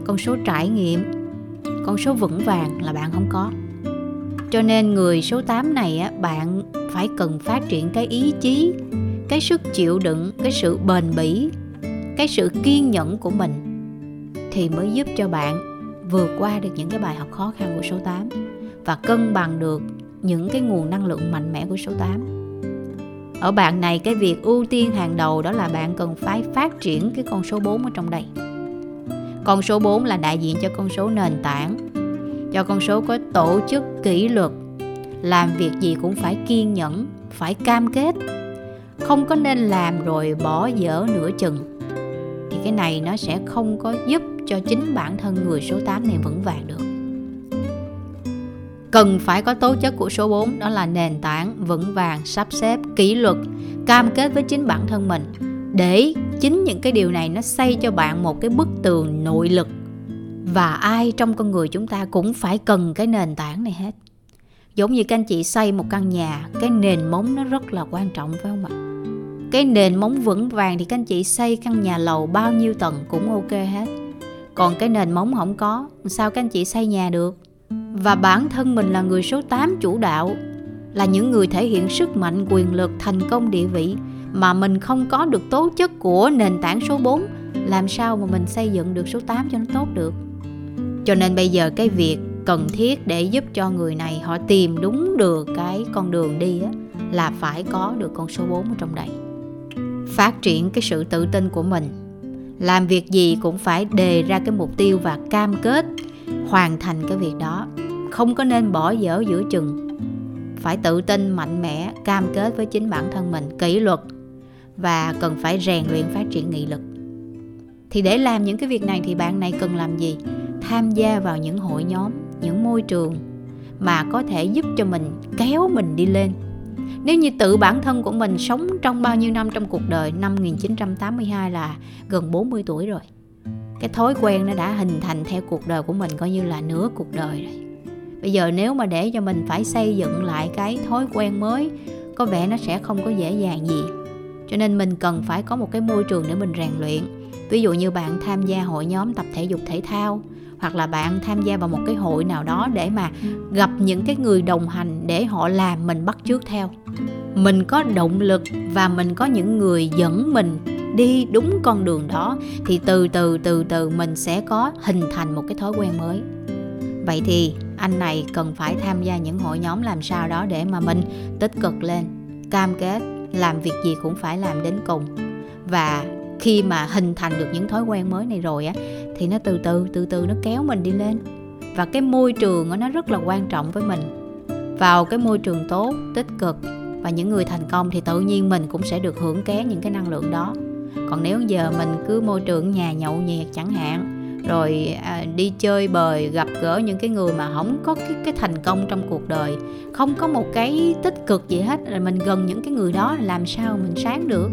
con số trải nghiệm con số vững vàng là bạn không có. Cho nên người số 8 này á, bạn phải cần phát triển cái ý chí cái sức chịu đựng cái sự bền bỉ cái sự kiên nhẫn của mình thì mới giúp cho bạn vượt qua được những cái bài học khó khăn của số 8 và cân bằng được những cái nguồn năng lượng mạnh mẽ của số 8 ở bạn này, cái việc ưu tiên hàng đầu đó là bạn cần phải phát triển cái con số 4 ở trong đây. Con số 4 là đại diện cho con số nền tảng, cho con số có tổ chức kỷ luật, làm việc gì cũng phải kiên nhẫn, phải cam kết, không có nên làm rồi bỏ dở nửa chừng. Thì cái này nó sẽ không có giúp cho chính bản thân người số 8 này vững vàng được cần phải có tố chất của số 4 đó là nền tảng vững vàng, sắp xếp, kỷ luật, cam kết với chính bản thân mình. Để chính những cái điều này nó xây cho bạn một cái bức tường nội lực. Và ai trong con người chúng ta cũng phải cần cái nền tảng này hết. Giống như các anh chị xây một căn nhà, cái nền móng nó rất là quan trọng, phải không ạ? Cái nền móng vững vàng thì các anh chị xây căn nhà lầu bao nhiêu tầng cũng ok hết. Còn cái nền móng không có, sao các anh chị xây nhà được? Và bản thân mình là người số 8 chủ đạo là những người thể hiện sức mạnh quyền lực thành công địa vị mà mình không có được tố chất của nền tảng số 4 làm sao mà mình xây dựng được số 8 cho nó tốt được? Cho nên bây giờ cái việc cần thiết để giúp cho người này họ tìm đúng được cái con đường đi á, là phải có được con số 4 ở trong đây. Phát triển cái sự tự tin của mình. Làm việc gì cũng phải đề ra cái mục tiêu và cam kết hoàn thành cái việc đó. Không có nên bỏ dở giữa chừng. Phải tự tin, mạnh mẽ, cam kết với chính bản thân mình, kỷ luật, và cần phải rèn luyện phát triển nghị lực. Thì để làm những cái việc này thì bạn này cần làm gì? Tham gia vào những hội nhóm, những môi trường mà có thể giúp cho mình, kéo mình đi lên. Nếu như tự bản thân của mình sống trong bao nhiêu năm trong cuộc đời, năm 1982 là gần 40 tuổi rồi cái thói quen nó đã hình thành theo cuộc đời của mình coi như là nửa cuộc đời rồi. Bây giờ nếu mà để cho mình phải xây dựng lại cái thói quen mới, có vẻ nó sẽ không có dễ dàng gì. Cho nên mình cần phải có một cái môi trường để mình rèn luyện. Ví dụ như bạn tham gia hội nhóm tập thể dục thể thao, hoặc là bạn tham gia vào một cái hội nào đó để mà gặp những cái người đồng hành để họ làm mình bắt chước theo. Mình có động lực và mình có những người dẫn mình đi đúng con đường đó, thì từ từ từ từ mình sẽ có hình thành một cái thói quen mới. Vậy thì anh này cần phải tham gia những hội nhóm làm sao đó để mà mình tích cực lên, cam kết làm việc gì cũng phải làm đến cùng. Và khi mà hình thành được những thói quen mới này rồi á, thì nó từ từ từ từ nó kéo mình đi lên. Và cái môi trường nó rất là quan trọng với mình. Vào cái môi trường tốt, tích cực và những người thành công thì tự nhiên mình cũng sẽ được hưởng ké những cái năng lượng đó còn nếu giờ mình cứ môi trường nhà nhậu nhẹt chẳng hạn rồi à, đi chơi bời gặp gỡ những cái người mà không có cái, cái thành công trong cuộc đời không có một cái tích cực gì hết là mình gần những cái người đó làm sao mình sáng được?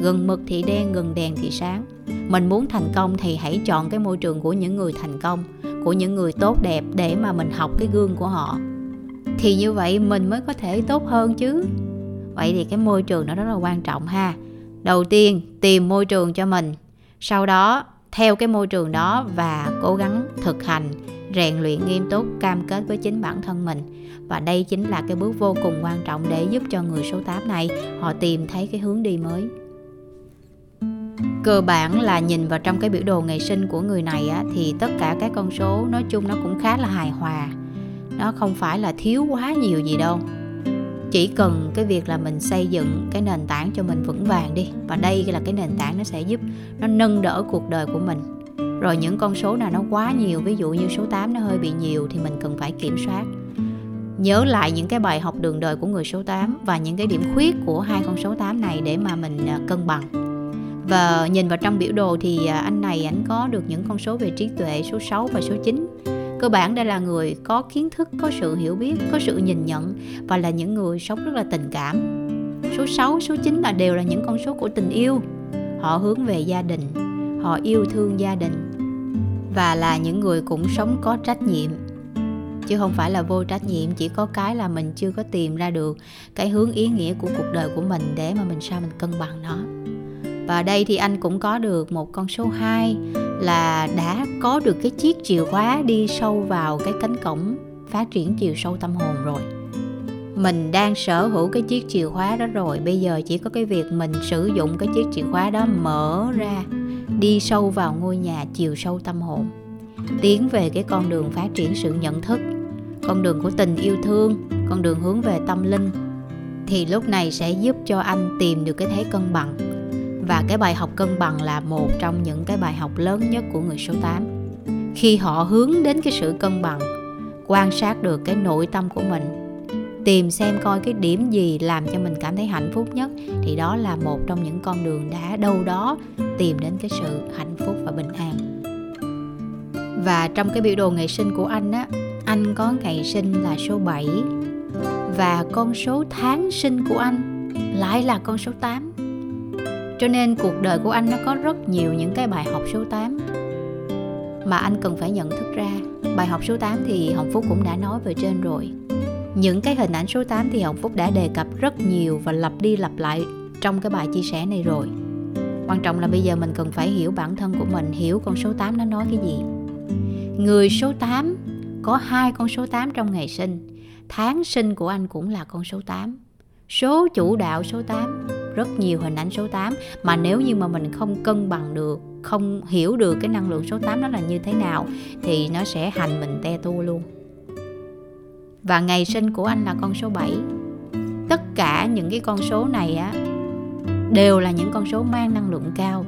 Gần mực thì đen gần đèn thì sáng. Mình muốn thành công thì hãy chọn cái môi trường của những người thành công của những người tốt đẹp để mà mình học cái gương của họ. Thì như vậy mình mới có thể tốt hơn chứ. Vậy thì cái môi trường nó rất là quan trọng ha đầu tiên tìm môi trường cho mình. Sau đó theo cái môi trường đó và cố gắng thực hành rèn luyện nghiêm túc cam kết với chính bản thân mình. Và đây chính là cái bước vô cùng quan trọng để giúp cho người số 8 này họ tìm thấy cái hướng đi mới. Cơ bản là nhìn vào trong cái biểu đồ ngày sinh của người này á, thì tất cả các con số nói chung nó cũng khá là hài hòa. Nó không phải là thiếu quá nhiều gì đâu chỉ cần cái việc là mình xây dựng cái nền tảng cho mình vững vàng đi, và đây là cái nền tảng nó sẽ giúp nó nâng đỡ cuộc đời của mình. Rồi những con số nào nó quá nhiều, ví dụ như số 8 nó hơi bị nhiều thì mình cần phải kiểm soát. Nhớ lại những cái bài học đường đời của người số 8 và những cái điểm khuyết của hai con số 8 này để mà mình à, cân bằng. Và nhìn vào trong biểu đồ thì à, anh này ảnh có được những con số về trí tuệ số 6 và số 9 cơ bản đây là người có kiến thức, có sự hiểu biết, có sự nhìn nhận và là những người sống rất là tình cảm. Số 6 số 9 là đều là những con số của tình yêu. Họ hướng về gia đình, họ yêu thương gia đình và là những người cũng sống có trách nhiệm. Chứ không phải là vô trách nhiệm, chỉ có cái là mình chưa có tìm ra được cái hướng ý nghĩa của cuộc đời của mình để mà mình sao mình cân bằng nó. Và đây thì anh cũng có được một con số 2 là đã có được cái chiếc chìa khóa đi sâu vào cái cánh cổng phát triển chiều sâu tâm hồn rồi. Mình đang sở hữu cái chiếc chìa khóa đó rồi. Bây giờ chỉ có cái việc mình sử dụng cái chiếc chìa khóa đó mở ra, đi sâu vào ngôi nhà chiều sâu tâm hồn. Tiến về cái con đường phát triển sự nhận thức, con đường của tình yêu thương, con đường hướng về tâm linh. Thì lúc này sẽ giúp cho anh tìm được cái thế cân bằng và cái bài học cân bằng là một trong những cái bài học lớn nhất của người số 8 khi họ hướng đến cái sự cân bằng, quan sát được cái nội tâm của mình, tìm xem coi cái điểm gì làm cho mình cảm thấy hạnh phúc nhất, thì đó là một trong những con đường đã đâu đó tìm đến cái sự hạnh phúc và bình an. Và trong cái biểu đồ ngày sinh của anh á, anh có ngày sinh là số 7 và con số tháng sinh của anh lại là con số 8 cho nên cuộc đời của anh nó có rất nhiều những cái bài học số 8 mà anh cần phải nhận thức ra. Bài học số 8 thì Hồng Phúc cũng đã nói về trên rồi. Những cái hình ảnh số 8 thì Hồng Phúc đã đề cập rất nhiều và lặp đi lặp lại trong cái bài chia sẻ này rồi. Quan trọng là bây giờ mình cần phải hiểu bản thân của mình, hiểu con số 8 nó nói cái gì. Người số 8 có hai con số 8 trong ngày sinh. Tháng sinh của anh cũng là con số 8. Số chủ đạo số 8 rất nhiều hình ảnh số 8 mà nếu như mà mình không cân bằng được, không hiểu được cái năng lượng số 8 nó là như thế nào, thì nó sẽ hành mình te tua luôn. Và ngày sinh của anh là con số 7 tất cả những cái con số này á, đều là những con số mang năng lượng cao.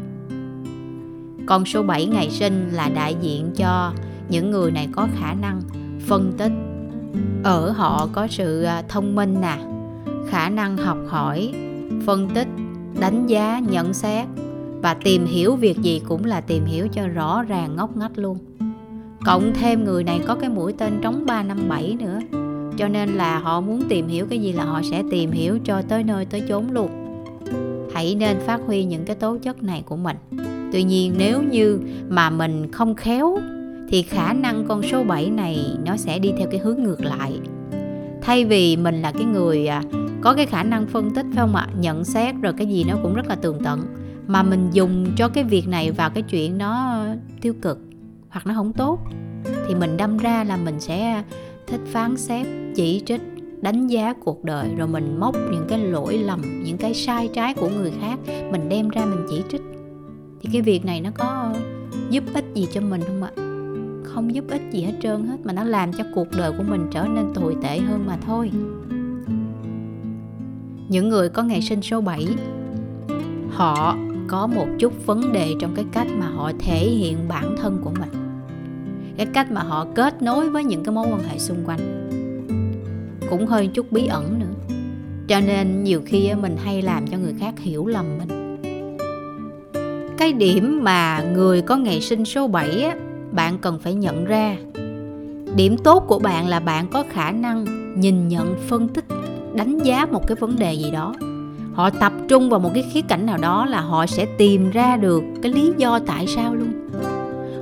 Con số 7 ngày sinh là đại diện cho những người này có khả năng phân tích. Ở họ có sự à, thông minh nè, khả năng học hỏi phân tích, đánh giá, nhận xét và tìm hiểu việc gì cũng là tìm hiểu cho rõ ràng ngóc ngách luôn. Cộng thêm người này có cái mũi tên trống 357 nữa, cho nên là họ muốn tìm hiểu cái gì là họ sẽ tìm hiểu cho tới nơi tới chốn luôn. Hãy nên phát huy những cái tố chất này của mình. Tuy nhiên nếu như mà mình không khéo, thì khả năng con số 7 này nó sẽ đi theo cái hướng ngược lại. Thay vì mình là cái người à, có cái khả năng phân tích phải không ạ? Nhận xét rồi cái gì nó cũng rất là tường tận. Mà mình dùng cho cái việc này vào cái chuyện nó tiêu cực hoặc nó không tốt, thì mình đâm ra là mình sẽ thích phán xét, chỉ trích, đánh giá cuộc đời, rồi mình móc những cái lỗi lầm, những cái sai trái của người khác, mình đem ra mình chỉ trích. Thì cái việc này nó có giúp ích gì cho mình không ạ? Không giúp ích gì hết trơn hết, mà nó làm cho cuộc đời của mình trở nên tồi tệ hơn mà thôi những người có ngày sinh số 7 họ có một chút vấn đề trong cái cách mà họ thể hiện bản thân của mình. Cái cách mà họ kết nối với những cái mối quan hệ xung quanh cũng hơi chút bí ẩn nữa. Cho nên nhiều khi mình hay làm cho người khác hiểu lầm mình. Cái điểm mà người có ngày sinh số 7 á, bạn cần phải nhận ra. Điểm tốt của bạn là bạn có khả năng nhìn nhận phân tích đánh giá một cái vấn đề gì đó. Họ tập trung vào một cái khía cạnh nào đó là họ sẽ tìm ra được cái lý do tại sao luôn.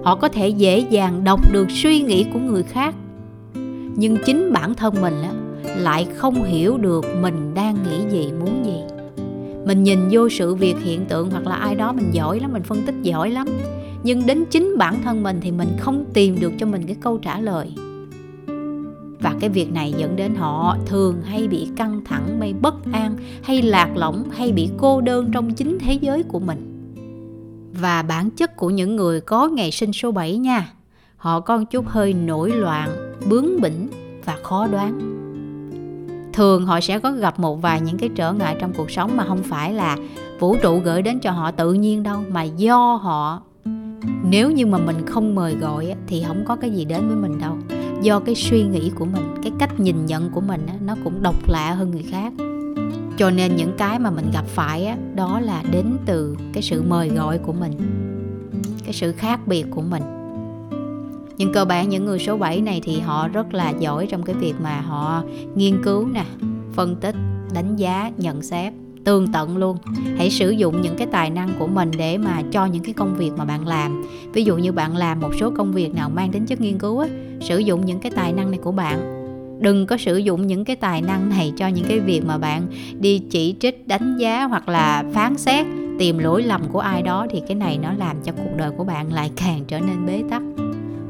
Họ có thể dễ dàng đọc được suy nghĩ của người khác. Nhưng chính bản thân mình á, lại không hiểu được mình đang nghĩ gì muốn gì. Mình nhìn vô sự việc hiện tượng hoặc là ai đó mình giỏi lắm mình phân tích giỏi lắm. Nhưng đến chính bản thân mình thì mình không tìm được cho mình cái câu trả lời và cái việc này dẫn đến họ thường hay bị căng thẳng hay bất an, hay lạc lõng, hay bị cô đơn trong chính thế giới của mình. Và bản chất của những người có ngày sinh số 7 nha, họ có chút hơi nổi loạn, bướng bỉnh và khó đoán. Thường họ sẽ có gặp một vài những cái trở ngại trong cuộc sống mà không phải là vũ trụ gửi đến cho họ tự nhiên đâu, mà do họ. Nếu như mà mình không mời gọi thì không có cái gì đến với mình đâu do cái suy nghĩ của mình, cái cách nhìn nhận của mình nó cũng độc lạ hơn người khác. Cho nên những cái mà mình gặp phải đó là đến từ cái sự mời gọi của mình, cái sự khác biệt của mình. Nhưng cơ bản những người số 7 này thì họ rất là giỏi trong cái việc mà họ nghiên cứu nè, phân tích, đánh giá, nhận xét tường tận luôn. Hãy sử dụng những cái tài năng của mình để mà cho những cái công việc mà bạn làm. Ví dụ như bạn làm một số công việc nào mang tính chất nghiên cứu á, sử dụng những cái tài năng này của bạn. Đừng có sử dụng những cái tài năng này cho những cái việc mà bạn đi chỉ trích, đánh giá hoặc là phán xét, tìm lỗi lầm của ai đó thì cái này nó làm cho cuộc đời của bạn lại càng trở nên bế tắc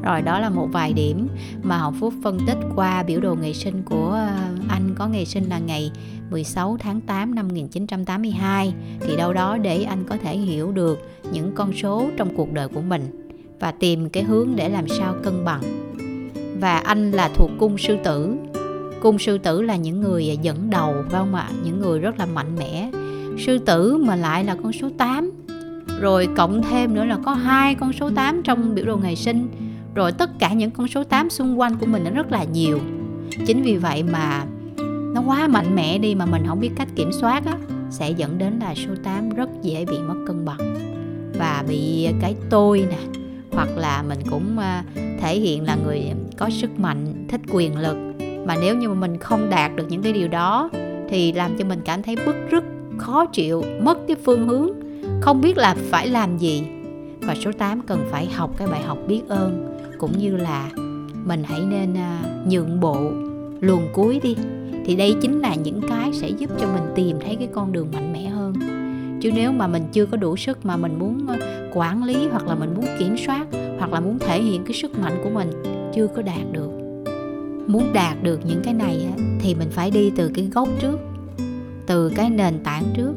rồi đó là một vài điểm mà Hồng Phúc phân tích qua biểu đồ ngày sinh của ờ, anh có ngày sinh là ngày 16 tháng 8 năm 1982 thì đâu đó để anh có thể hiểu được những con số trong cuộc đời của mình và tìm cái hướng để làm sao cân bằng. Và anh là thuộc cung sư tử. Cung sư tử là những người dẫn đầu, phải không ạ? Những người rất là mạnh mẽ. Sư tử mà lại là con số 8 rồi cộng thêm nữa là có hai con số 8 trong biểu đồ ngày sinh rồi tất cả những con số 8 xung quanh của mình nó rất là nhiều. Chính vì vậy mà nó quá mạnh mẽ đi mà mình không biết cách kiểm soát á, sẽ dẫn đến là số 8 rất dễ bị mất cân bằng. Và bị cái tôi nè, hoặc là mình cũng à, thể hiện là người có sức mạnh, thích quyền lực. Mà nếu như mà mình không đạt được những cái điều đó, thì làm cho mình cảm thấy bức rứt, khó chịu, mất cái phương hướng, không biết là phải làm gì. Và số 8 cần phải học cái bài học biết ơn cũng như là mình hãy nên à, nhượng bộ luồn cuối đi. Thì đây chính là những cái sẽ giúp cho mình tìm thấy cái con đường mạnh mẽ hơn. Chứ nếu mà mình chưa có đủ sức mà mình muốn à, quản lý hoặc là mình muốn kiểm soát hoặc là muốn thể hiện cái sức mạnh của mình chưa có đạt được. Muốn đạt được những cái này thì mình phải đi từ cái gốc trước, từ cái nền tảng trước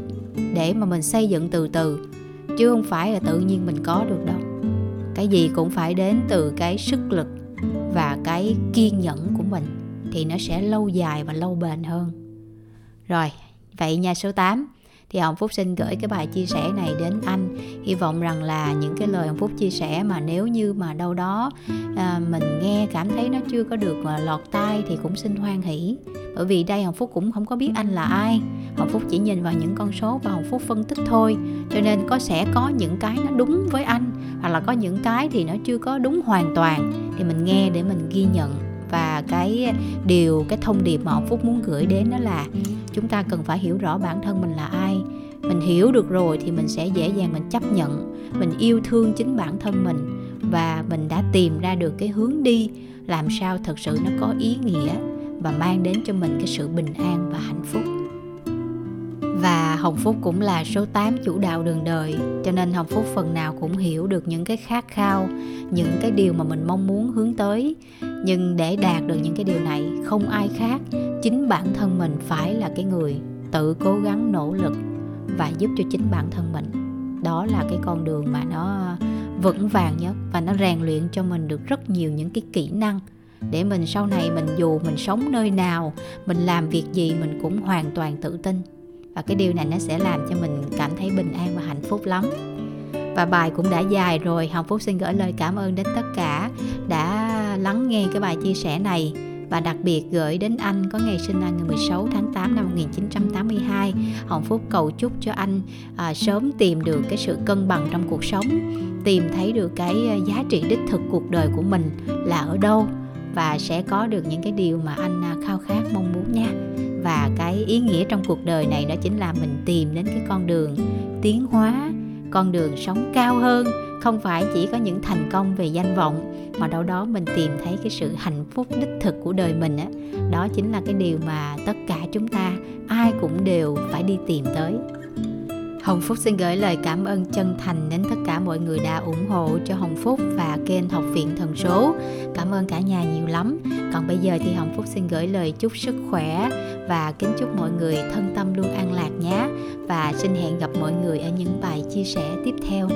để mà mình xây dựng từ từ, chứ không phải là tự nhiên mình có được đâu cái gì cũng phải đến từ cái sức lực và cái kiên nhẫn của mình thì nó sẽ lâu dài và lâu bền hơn. Rồi, vậy nha số 8 thì ông phúc xin gửi cái bài chia sẻ này đến anh. Hy vọng rằng là những cái lời ông phúc chia sẻ mà nếu như mà đâu đó à, mình nghe cảm thấy nó chưa có được à, lọt tai thì cũng xin hoan hỷ. Bởi vì đây hồng phúc cũng không có biết anh là ai. Hồng phúc chỉ nhìn vào những con số và hồng phúc phân tích thôi. Cho nên có sẽ có những cái nó đúng với anh hoặc là có những cái thì nó chưa có đúng hoàn toàn. Thì mình nghe để mình ghi nhận và cái điều, cái thông điệp mà ông phúc muốn gửi đến đó là chúng ta cần phải hiểu rõ bản thân mình là ai. Mình hiểu được rồi thì mình sẽ dễ dàng mình chấp nhận, mình yêu thương chính bản thân mình. Và mình đã tìm ra được cái hướng đi làm sao thật sự nó có ý nghĩa và mang đến cho mình cái sự bình an và hạnh phúc. Và Hồng Phúc cũng là số 8 chủ đạo đường đời, cho nên Hồng Phúc phần nào cũng hiểu được những cái khát khao, những cái điều mà mình mong muốn hướng tới nhưng để đạt được những cái điều này, không ai khác, chính bản thân mình phải là cái người tự cố gắng, nỗ lực và giúp cho chính bản thân mình. Đó là cái con đường mà nó vững vàng nhất và nó rèn luyện cho mình được rất nhiều những cái kỹ năng để mình sau này mình dù mình sống nơi nào, mình làm việc gì mình cũng hoàn toàn tự tin. Và cái điều này nó sẽ làm cho mình cảm thấy bình an và hạnh phúc lắm. Và bài cũng đã dài rồi. Hồng Phúc xin gửi lời cảm ơn đến tất cả đã lắng nghe cái bài chia sẻ này và đặc biệt gửi đến anh có ngày sinh là ngày 16 tháng 8 năm 1982. Hồng Phúc cầu chúc cho anh à, sớm tìm được cái sự cân bằng trong cuộc sống, tìm thấy được cái à, giá trị đích thực cuộc đời của mình là ở đâu và sẽ có được những cái điều mà anh à, khao khát mong muốn nha và cái ý nghĩa trong cuộc đời này đó chính là mình tìm đến cái con đường tiến hóa con đường sống cao hơn không phải chỉ có những thành công về danh vọng, mà đâu đó mình tìm thấy cái sự hạnh phúc đích thực của đời mình á đó chính là cái điều mà tất cả chúng ta, ai cũng đều phải đi tìm tới Hồng Phúc xin gửi lời cảm ơn chân thành đến tất cả mọi người đã ủng hộ cho Hồng Phúc và kênh Học viện Thần số. Cảm ơn cả nhà nhiều lắm. Còn bây giờ thì Hồng Phúc xin gửi lời chúc sức khỏe và kính chúc mọi người thân tâm luôn an lạc nhé. Và xin hẹn gặp mọi người ở những bài chia sẻ tiếp theo.